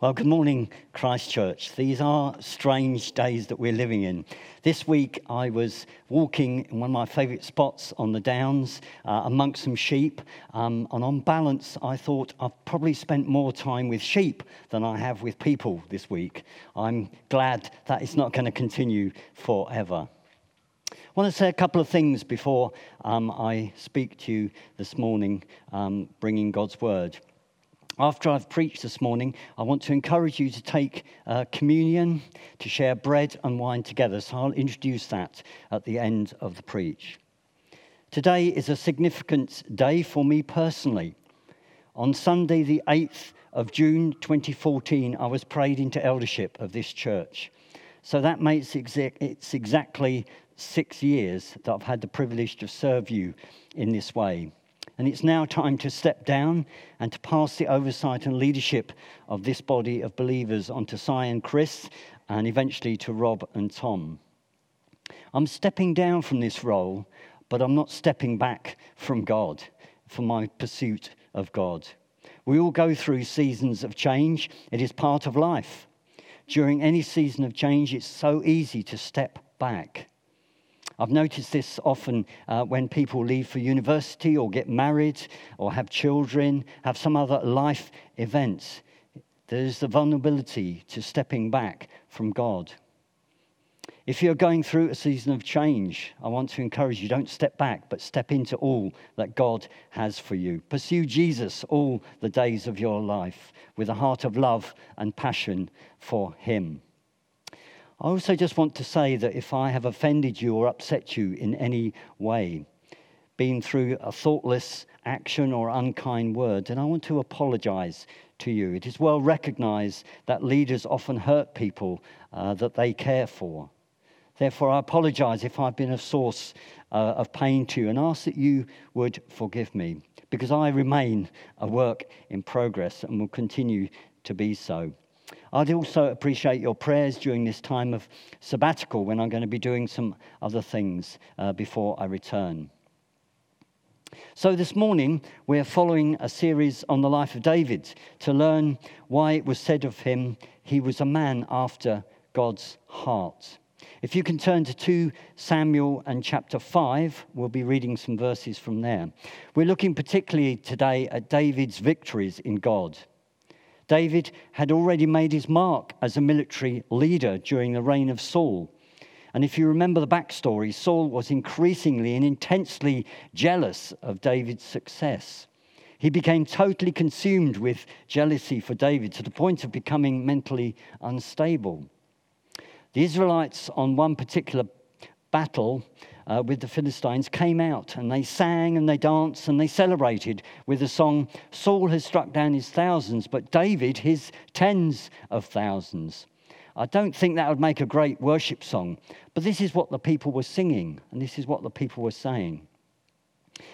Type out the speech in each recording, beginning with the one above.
Well, good morning, Christchurch. These are strange days that we're living in. This week, I was walking in one of my favourite spots on the Downs uh, amongst some sheep. Um, and on balance, I thought I've probably spent more time with sheep than I have with people this week. I'm glad that it's not going to continue forever. I want to say a couple of things before um, I speak to you this morning, um, bringing God's word. After I've preached this morning, I want to encourage you to take uh, communion, to share bread and wine together. So I'll introduce that at the end of the preach. Today is a significant day for me personally. On Sunday, the 8th of June 2014, I was prayed into eldership of this church. So that makes it's exactly six years that I've had the privilege to serve you in this way. And it's now time to step down and to pass the oversight and leadership of this body of believers onto Cy and Chris, and eventually to Rob and Tom. I'm stepping down from this role, but I'm not stepping back from God, from my pursuit of God. We all go through seasons of change, it is part of life. During any season of change, it's so easy to step back. I've noticed this often uh, when people leave for university or get married or have children, have some other life events. There's the vulnerability to stepping back from God. If you're going through a season of change, I want to encourage you don't step back, but step into all that God has for you. Pursue Jesus all the days of your life with a heart of love and passion for Him. I also just want to say that if I have offended you or upset you in any way, been through a thoughtless action or unkind word, then I want to apologize to you. It is well recognized that leaders often hurt people uh, that they care for. Therefore, I apologize if I've been a source uh, of pain to you and ask that you would forgive me because I remain a work in progress and will continue to be so. I'd also appreciate your prayers during this time of sabbatical when I'm going to be doing some other things uh, before I return. So, this morning, we're following a series on the life of David to learn why it was said of him he was a man after God's heart. If you can turn to 2 Samuel and chapter 5, we'll be reading some verses from there. We're looking particularly today at David's victories in God. David had already made his mark as a military leader during the reign of Saul. And if you remember the backstory, Saul was increasingly and intensely jealous of David's success. He became totally consumed with jealousy for David to the point of becoming mentally unstable. The Israelites, on one particular battle, uh, with the Philistines came out and they sang and they danced and they celebrated with the song, Saul has struck down his thousands, but David his tens of thousands. I don't think that would make a great worship song, but this is what the people were singing and this is what the people were saying.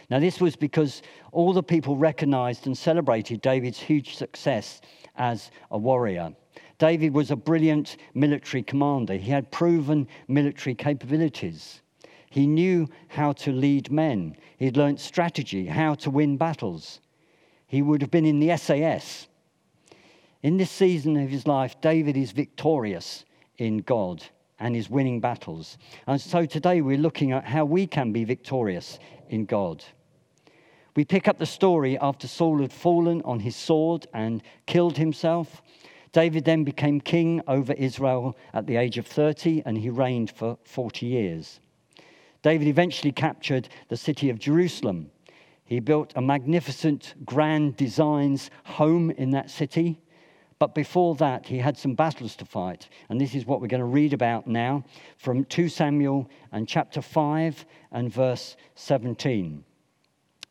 Now, this was because all the people recognized and celebrated David's huge success as a warrior. David was a brilliant military commander. He had proven military capabilities. He knew how to lead men. He'd learnt strategy, how to win battles. He would have been in the SAS. In this season of his life, David is victorious in God and is winning battles. And so today we're looking at how we can be victorious in God. We pick up the story after Saul had fallen on his sword and killed himself. David then became king over Israel at the age of 30 and he reigned for 40 years. David eventually captured the city of Jerusalem. He built a magnificent, grand designs home in that city. But before that, he had some battles to fight. And this is what we're going to read about now from 2 Samuel and chapter 5 and verse 17.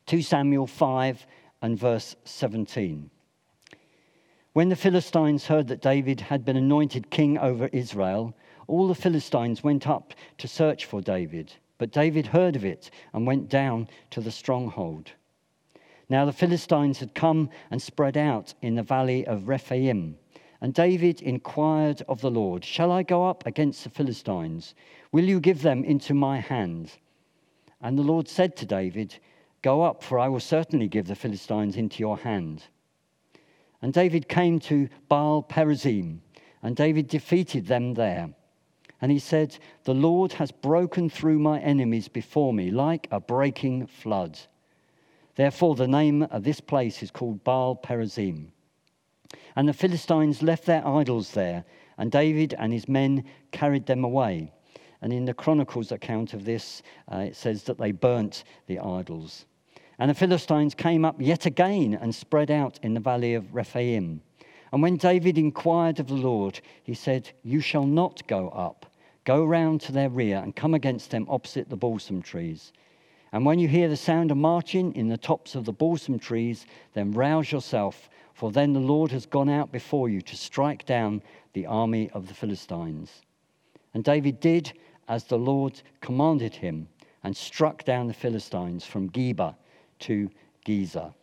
2 Samuel 5 and verse 17. When the Philistines heard that David had been anointed king over Israel, all the Philistines went up to search for David. But David heard of it and went down to the stronghold. Now the Philistines had come and spread out in the valley of Rephaim. And David inquired of the Lord, Shall I go up against the Philistines? Will you give them into my hand? And the Lord said to David, Go up, for I will certainly give the Philistines into your hand. And David came to Baal Perazim, and David defeated them there. And he said, The Lord has broken through my enemies before me like a breaking flood. Therefore, the name of this place is called Baal Perazim. And the Philistines left their idols there, and David and his men carried them away. And in the Chronicles account of this, uh, it says that they burnt the idols. And the Philistines came up yet again and spread out in the valley of Rephaim. And when David inquired of the Lord, he said, You shall not go up. Go round to their rear and come against them opposite the balsam trees. And when you hear the sound of marching in the tops of the balsam trees, then rouse yourself, for then the Lord has gone out before you to strike down the army of the Philistines. And David did as the Lord commanded him and struck down the Philistines from Geba to Gezer.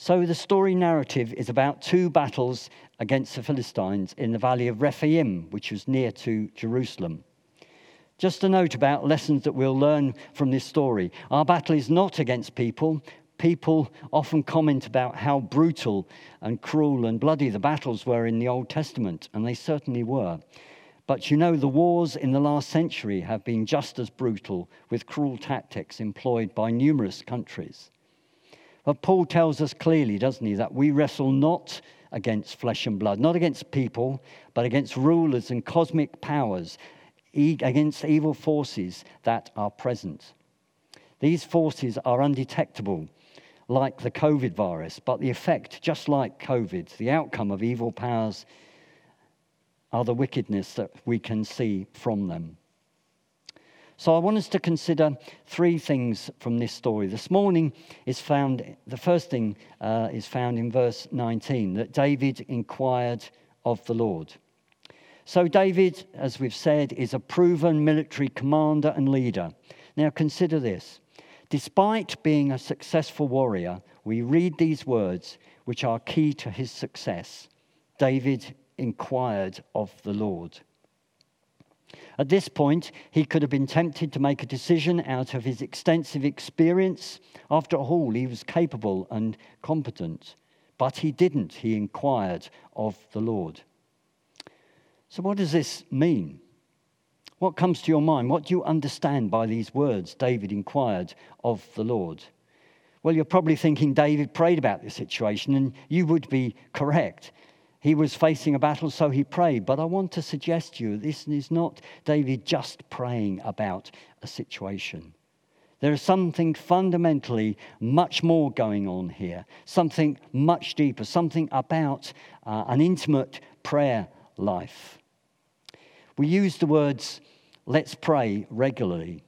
So the story narrative is about two battles against the Philistines in the valley of Rephaim, which was near to Jerusalem. Just a note about lessons that we'll learn from this story. Our battle is not against people. People often comment about how brutal and cruel and bloody the battles were in the Old Testament, and they certainly were. But you know, the wars in the last century have been just as brutal, with cruel tactics employed by numerous countries. But Paul tells us clearly, doesn't he, that we wrestle not against flesh and blood, not against people, but against rulers and cosmic powers, against evil forces that are present. These forces are undetectable, like the COVID virus, but the effect, just like COVID, the outcome of evil powers are the wickedness that we can see from them. So I want us to consider three things from this story. This morning is found, the first thing uh, is found in verse 19 that David inquired of the Lord. So, David, as we've said, is a proven military commander and leader. Now, consider this. Despite being a successful warrior, we read these words, which are key to his success. David inquired of the Lord. At this point, he could have been tempted to make a decision out of his extensive experience. After all, he was capable and competent. But he didn't. He inquired of the Lord. So, what does this mean? What comes to your mind? What do you understand by these words? David inquired of the Lord. Well, you're probably thinking David prayed about this situation, and you would be correct. He was facing a battle, so he prayed. But I want to suggest to you this is not David just praying about a situation. There is something fundamentally much more going on here, something much deeper, something about uh, an intimate prayer life. We use the words, let's pray regularly.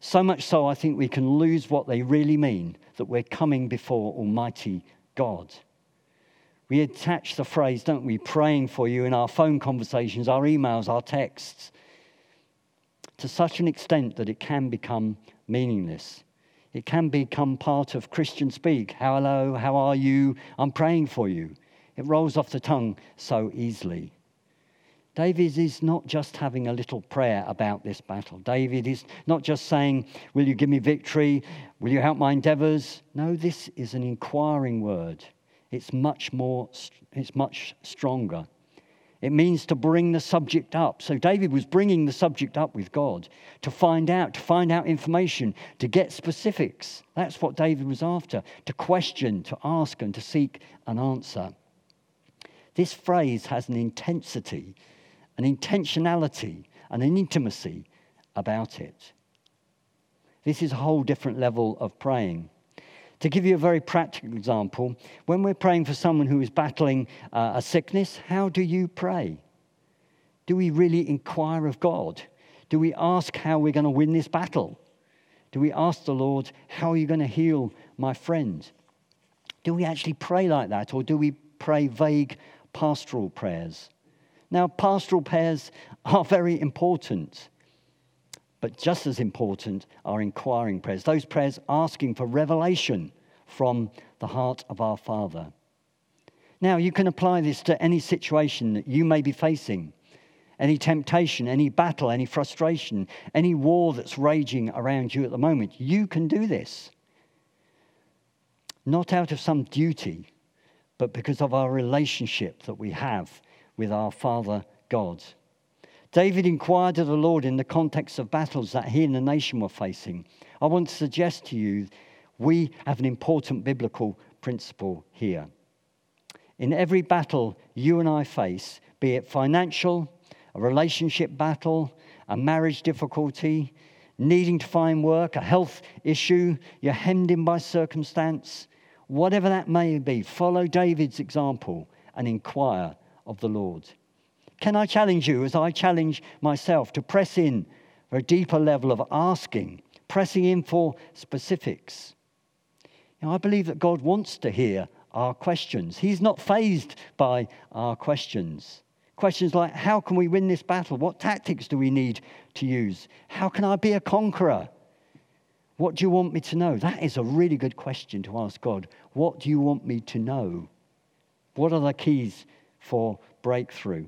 So much so, I think we can lose what they really mean that we're coming before Almighty God. We attach the phrase, don't we, praying for you in our phone conversations, our emails, our texts, to such an extent that it can become meaningless. It can become part of Christian speak. Hello, how are you? I'm praying for you. It rolls off the tongue so easily. David is not just having a little prayer about this battle. David is not just saying, Will you give me victory? Will you help my endeavors? No, this is an inquiring word it's much more, it's much stronger. It means to bring the subject up. So David was bringing the subject up with God to find out, to find out information, to get specifics. That's what David was after to question, to ask, and to seek an answer. This phrase has an intensity, an intentionality, and an intimacy about it. This is a whole different level of praying. To give you a very practical example, when we're praying for someone who is battling uh, a sickness, how do you pray? Do we really inquire of God? Do we ask how we're going to win this battle? Do we ask the Lord, How are you going to heal my friend? Do we actually pray like that, or do we pray vague pastoral prayers? Now, pastoral prayers are very important. But just as important are inquiring prayers, those prayers asking for revelation from the heart of our Father. Now, you can apply this to any situation that you may be facing any temptation, any battle, any frustration, any war that's raging around you at the moment. You can do this. Not out of some duty, but because of our relationship that we have with our Father God. David inquired of the Lord in the context of battles that he and the nation were facing. I want to suggest to you we have an important biblical principle here. In every battle you and I face, be it financial, a relationship battle, a marriage difficulty, needing to find work, a health issue, you're hemmed in by circumstance, whatever that may be, follow David's example and inquire of the Lord. Can I challenge you, as I challenge myself, to press in for a deeper level of asking, pressing in for specifics? You know, I believe that God wants to hear our questions. He's not fazed by our questions. Questions like, how can we win this battle? What tactics do we need to use? How can I be a conqueror? What do you want me to know? That is a really good question to ask God. What do you want me to know? What are the keys for breakthrough?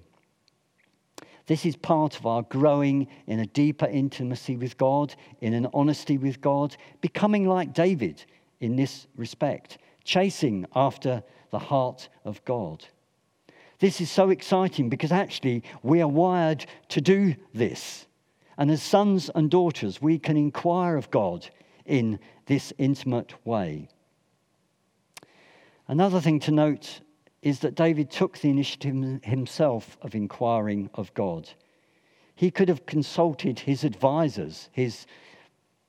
This is part of our growing in a deeper intimacy with God, in an honesty with God, becoming like David in this respect, chasing after the heart of God. This is so exciting because actually we are wired to do this. And as sons and daughters, we can inquire of God in this intimate way. Another thing to note is that David took the initiative himself of inquiring of God. He could have consulted his advisors, his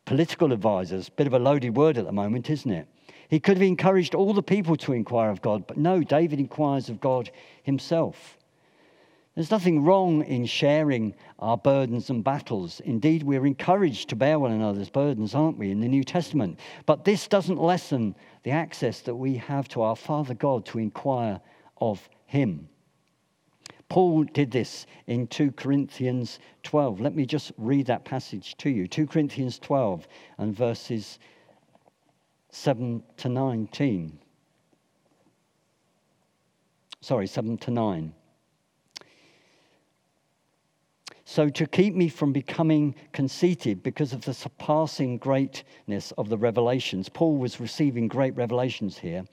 political advisors, bit of a loaded word at the moment, isn't it? He could have encouraged all the people to inquire of God, but no, David inquires of God himself. There's nothing wrong in sharing our burdens and battles. Indeed, we're encouraged to bear one another's burdens, aren't we, in the New Testament? But this doesn't lessen the access that we have to our Father God to inquire of Him. Paul did this in 2 Corinthians 12. Let me just read that passage to you 2 Corinthians 12 and verses 7 to 19. Sorry, 7 to 9. So, to keep me from becoming conceited because of the surpassing greatness of the revelations, Paul was receiving great revelations here.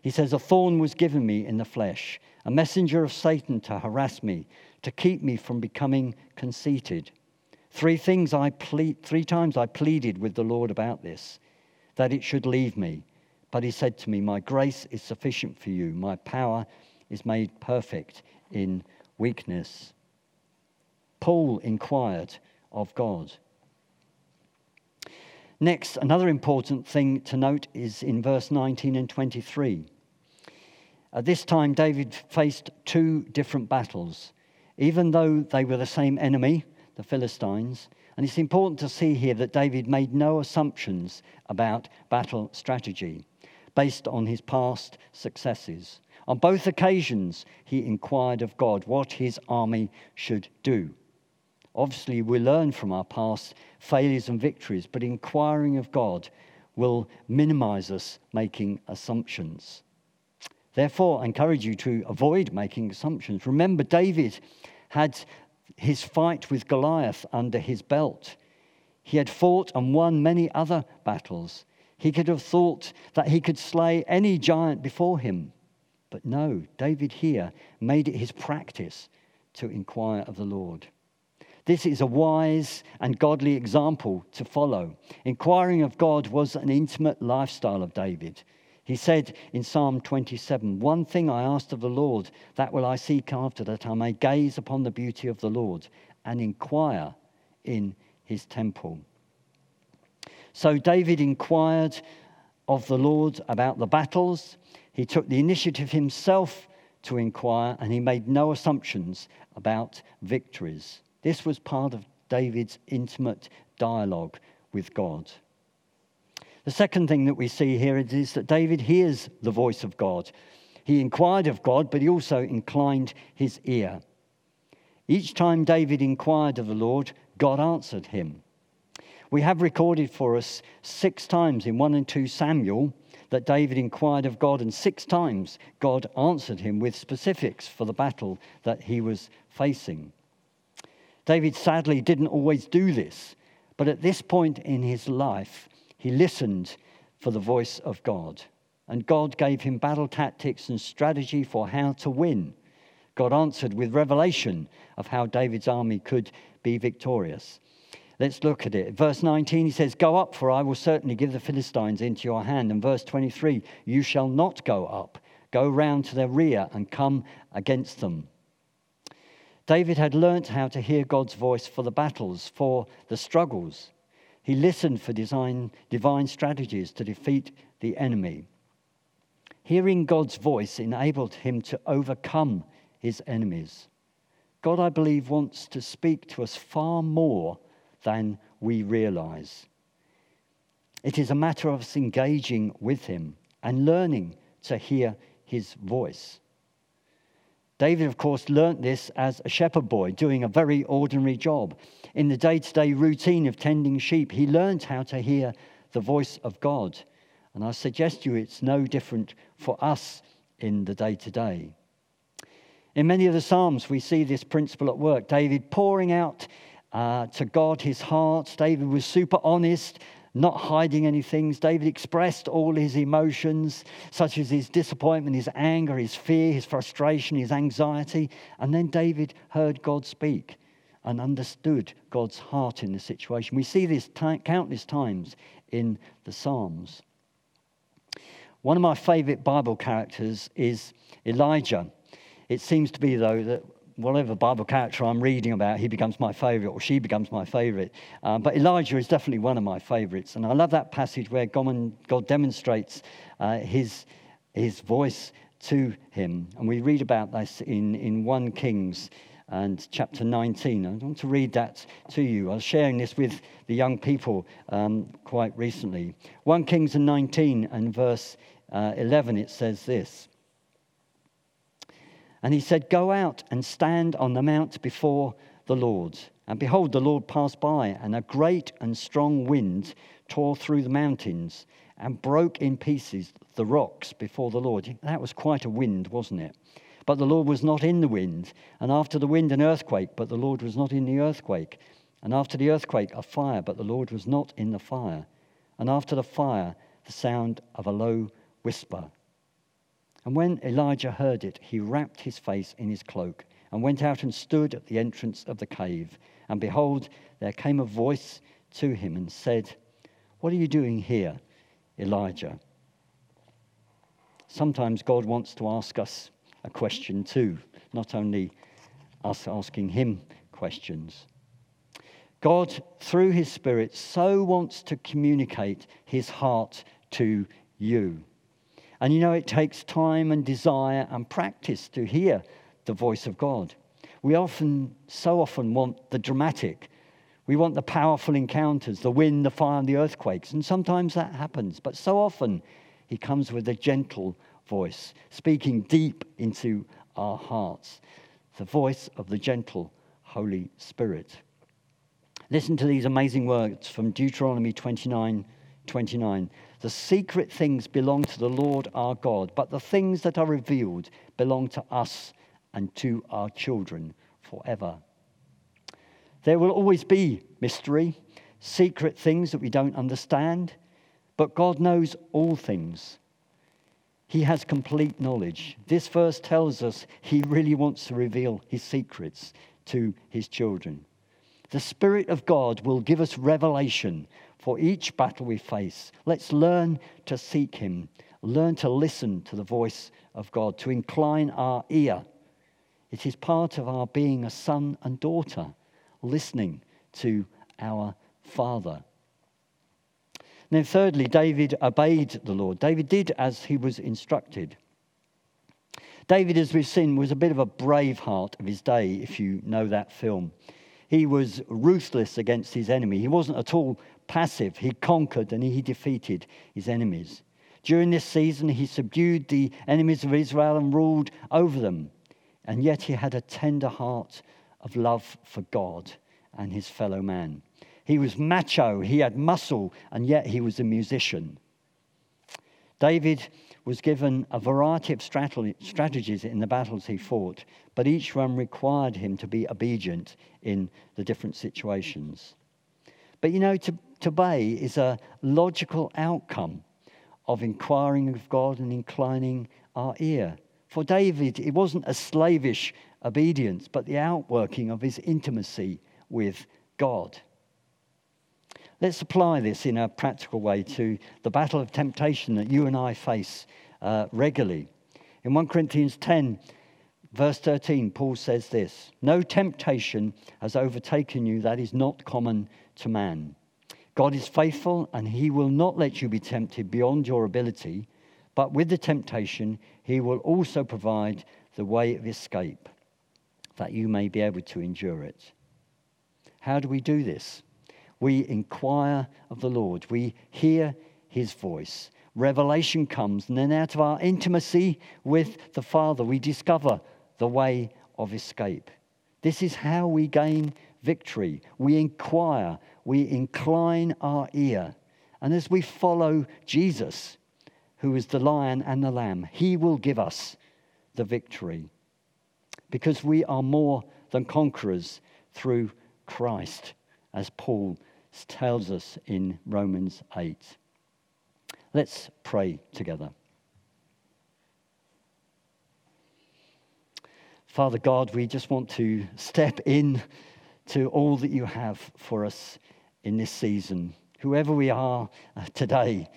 He says, A thorn was given me in the flesh, a messenger of Satan to harass me, to keep me from becoming conceited. Three things I plead, three times I pleaded with the Lord about this, that it should leave me. But he said to me, My grace is sufficient for you, my power is made perfect in weakness. Paul inquired of God. Next, another important thing to note is in verse 19 and 23. At this time, David faced two different battles, even though they were the same enemy, the Philistines. And it's important to see here that David made no assumptions about battle strategy based on his past successes. On both occasions, he inquired of God what his army should do. Obviously, we learn from our past failures and victories, but inquiring of God will minimize us making assumptions. Therefore, I encourage you to avoid making assumptions. Remember, David had his fight with Goliath under his belt. He had fought and won many other battles. He could have thought that he could slay any giant before him. But no, David here made it his practice to inquire of the Lord. This is a wise and godly example to follow. Inquiring of God was an intimate lifestyle of David. He said in Psalm 27 One thing I asked of the Lord, that will I seek after, that I may gaze upon the beauty of the Lord and inquire in his temple. So David inquired of the Lord about the battles. He took the initiative himself to inquire, and he made no assumptions about victories. This was part of David's intimate dialogue with God. The second thing that we see here is that David hears the voice of God. He inquired of God, but he also inclined his ear. Each time David inquired of the Lord, God answered him. We have recorded for us six times in 1 and 2 Samuel that David inquired of God, and six times God answered him with specifics for the battle that he was facing. David sadly didn't always do this, but at this point in his life, he listened for the voice of God. and God gave him battle tactics and strategy for how to win. God answered with revelation of how David's army could be victorious. Let's look at it. Verse 19, he says, Go up, for I will certainly give the Philistines into your hand. And verse 23, You shall not go up. Go round to their rear and come against them. David had learnt how to hear God's voice for the battles, for the struggles. He listened for design, divine strategies to defeat the enemy. Hearing God's voice enabled him to overcome his enemies. God, I believe, wants to speak to us far more than we realize. It is a matter of us engaging with him and learning to hear his voice. David, of course, learnt this as a shepherd boy doing a very ordinary job. In the day to day routine of tending sheep, he learnt how to hear the voice of God. And I suggest to you it's no different for us in the day to day. In many of the Psalms, we see this principle at work. David pouring out uh, to God his heart. David was super honest not hiding any things. David expressed all his emotions, such as his disappointment, his anger, his fear, his frustration, his anxiety. And then David heard God speak and understood God's heart in the situation. We see this t- countless times in the Psalms. One of my favorite Bible characters is Elijah. It seems to be, though, that whatever Bible character I'm reading about, he becomes my favorite or she becomes my favorite. Um, but Elijah is definitely one of my favorites. And I love that passage where God, God demonstrates uh, his, his voice to him. And we read about this in, in 1 Kings and chapter 19. I want to read that to you. I was sharing this with the young people um, quite recently. 1 Kings and 19 and verse uh, 11, it says this. And he said, Go out and stand on the mount before the Lord. And behold, the Lord passed by, and a great and strong wind tore through the mountains and broke in pieces the rocks before the Lord. That was quite a wind, wasn't it? But the Lord was not in the wind. And after the wind, an earthquake, but the Lord was not in the earthquake. And after the earthquake, a fire, but the Lord was not in the fire. And after the fire, the sound of a low whisper. And when Elijah heard it, he wrapped his face in his cloak and went out and stood at the entrance of the cave. And behold, there came a voice to him and said, What are you doing here, Elijah? Sometimes God wants to ask us a question too, not only us asking him questions. God, through his Spirit, so wants to communicate his heart to you. And you know, it takes time and desire and practice to hear the voice of God. We often, so often, want the dramatic. We want the powerful encounters, the wind, the fire, and the earthquakes. And sometimes that happens. But so often, He comes with a gentle voice, speaking deep into our hearts. The voice of the gentle Holy Spirit. Listen to these amazing words from Deuteronomy 29 29. The secret things belong to the Lord our God, but the things that are revealed belong to us and to our children forever. There will always be mystery, secret things that we don't understand, but God knows all things. He has complete knowledge. This verse tells us he really wants to reveal his secrets to his children. The Spirit of God will give us revelation for each battle we face. Let's learn to seek Him, learn to listen to the voice of God, to incline our ear. It is part of our being a son and daughter, listening to our Father. Then, thirdly, David obeyed the Lord. David did as he was instructed. David, as we've seen, was a bit of a Braveheart of his day, if you know that film. He was ruthless against his enemy. He wasn't at all passive. He conquered and he defeated his enemies. During this season, he subdued the enemies of Israel and ruled over them. And yet he had a tender heart of love for God and his fellow man. He was macho, he had muscle, and yet he was a musician. David was given a variety of strategies in the battles he fought, but each one required him to be obedient in the different situations. But you know, to, to obey is a logical outcome of inquiring of God and inclining our ear. For David, it wasn't a slavish obedience, but the outworking of his intimacy with God. Let's apply this in a practical way to the battle of temptation that you and I face uh, regularly. In 1 Corinthians 10, verse 13, Paul says this No temptation has overtaken you that is not common to man. God is faithful, and he will not let you be tempted beyond your ability, but with the temptation, he will also provide the way of escape that you may be able to endure it. How do we do this? We inquire of the Lord, we hear his voice. Revelation comes, and then out of our intimacy with the Father, we discover the way of escape. This is how we gain victory. We inquire, we incline our ear. And as we follow Jesus, who is the lion and the lamb, he will give us the victory. Because we are more than conquerors through Christ, as Paul tells us in Romans 8. Let's pray together. Father God, we just want to step in to all that you have for us in this season. Whoever we are uh, today,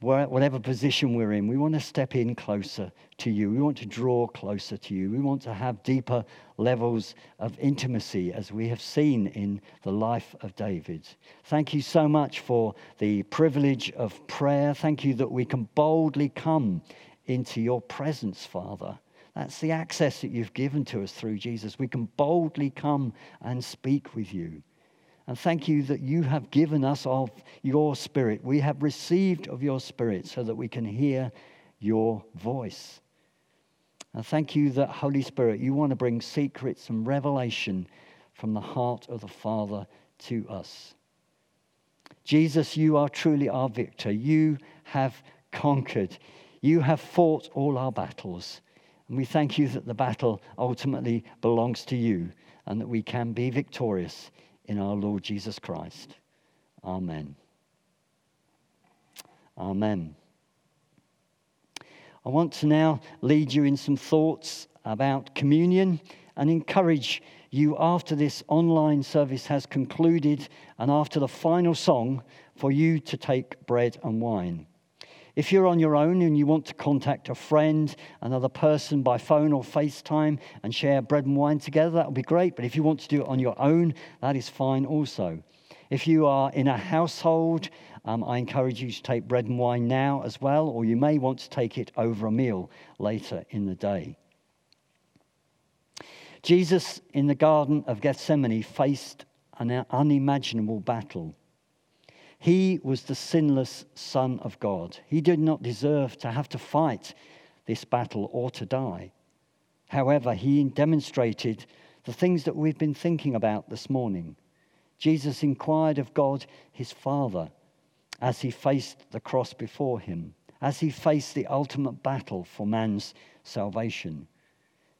whatever position we're in, we want to step in closer to you. We want to draw closer to you. We want to have deeper levels of intimacy as we have seen in the life of David. Thank you so much for the privilege of prayer. Thank you that we can boldly come into your presence, Father. That's the access that you've given to us through Jesus. We can boldly come and speak with you. And thank you that you have given us of your spirit. We have received of your spirit so that we can hear your voice. And thank you that, Holy Spirit, you want to bring secrets and revelation from the heart of the Father to us. Jesus, you are truly our victor. You have conquered. You have fought all our battles. And we thank you that the battle ultimately belongs to you and that we can be victorious in our Lord Jesus Christ. Amen. Amen. I want to now lead you in some thoughts about communion and encourage you after this online service has concluded and after the final song for you to take bread and wine. If you're on your own and you want to contact a friend, another person by phone or FaceTime and share bread and wine together, that would be great. But if you want to do it on your own, that is fine also. If you are in a household, um, I encourage you to take bread and wine now as well, or you may want to take it over a meal later in the day. Jesus in the Garden of Gethsemane faced an unimaginable battle. He was the sinless Son of God. He did not deserve to have to fight this battle or to die. However, he demonstrated the things that we've been thinking about this morning. Jesus inquired of God, his Father, as he faced the cross before him, as he faced the ultimate battle for man's salvation.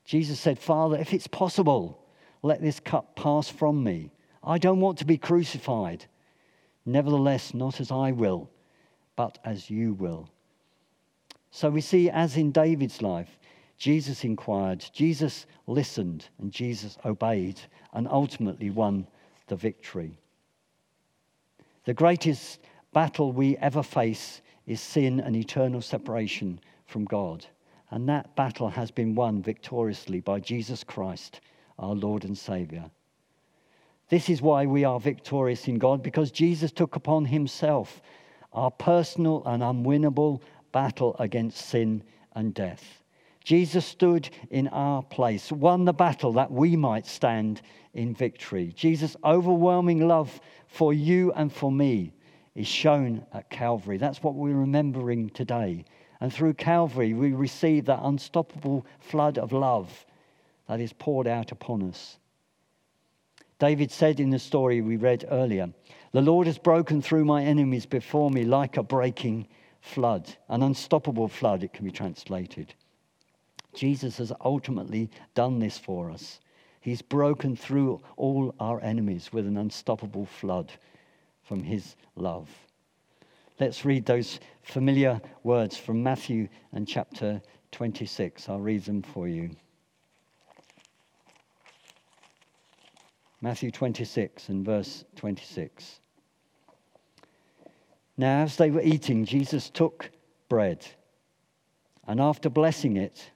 Jesus said, Father, if it's possible, let this cup pass from me. I don't want to be crucified. Nevertheless, not as I will, but as you will. So we see, as in David's life, Jesus inquired, Jesus listened, and Jesus obeyed, and ultimately won the victory. The greatest battle we ever face is sin and eternal separation from God. And that battle has been won victoriously by Jesus Christ, our Lord and Savior. This is why we are victorious in God, because Jesus took upon himself our personal and unwinnable battle against sin and death. Jesus stood in our place, won the battle that we might stand in victory. Jesus' overwhelming love for you and for me is shown at Calvary. That's what we're remembering today. And through Calvary, we receive that unstoppable flood of love that is poured out upon us. David said in the story we read earlier, The Lord has broken through my enemies before me like a breaking flood, an unstoppable flood, it can be translated. Jesus has ultimately done this for us. He's broken through all our enemies with an unstoppable flood from his love. let's read those familiar words from Matthew and chapter 26. I'll read them for you. Matthew 26 and verse 26. Now, as they were eating, Jesus took bread and after blessing it,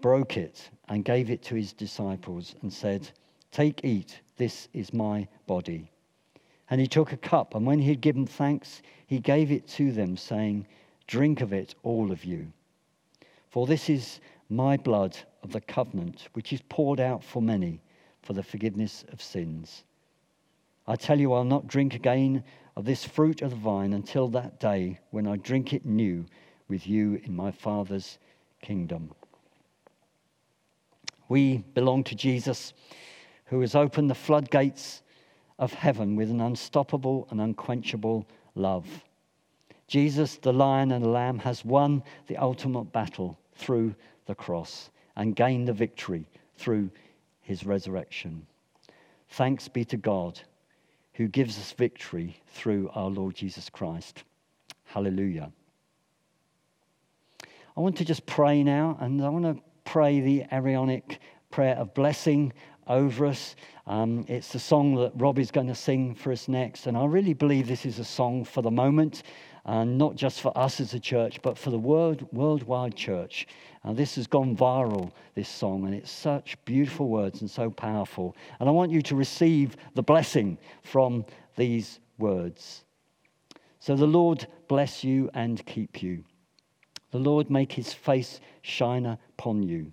broke it and gave it to his disciples and said, Take, eat, this is my body. And he took a cup, and when he had given thanks, he gave it to them, saying, Drink of it, all of you. For this is my blood of the covenant, which is poured out for many for the forgiveness of sins. I tell you, I'll not drink again of this fruit of the vine until that day when I drink it new with you in my Father's kingdom. We belong to Jesus, who has opened the floodgates of heaven with an unstoppable and unquenchable love. Jesus, the lion and the lamb, has won the ultimate battle through the cross and gained the victory through his resurrection. Thanks be to God who gives us victory through our Lord Jesus Christ. Hallelujah. I want to just pray now, and I want to pray the Aaronic prayer of blessing over us. Um, it's the song that Rob is going to sing for us next, and I really believe this is a song for the moment, and not just for us as a church, but for the world, worldwide church. And this has gone viral, this song, and it's such beautiful words and so powerful. And I want you to receive the blessing from these words. So the Lord bless you and keep you. The Lord make his face shine upon you.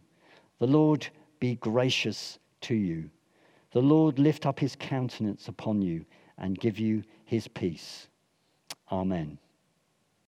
The Lord be gracious to you. The Lord lift up his countenance upon you and give you his peace. Amen.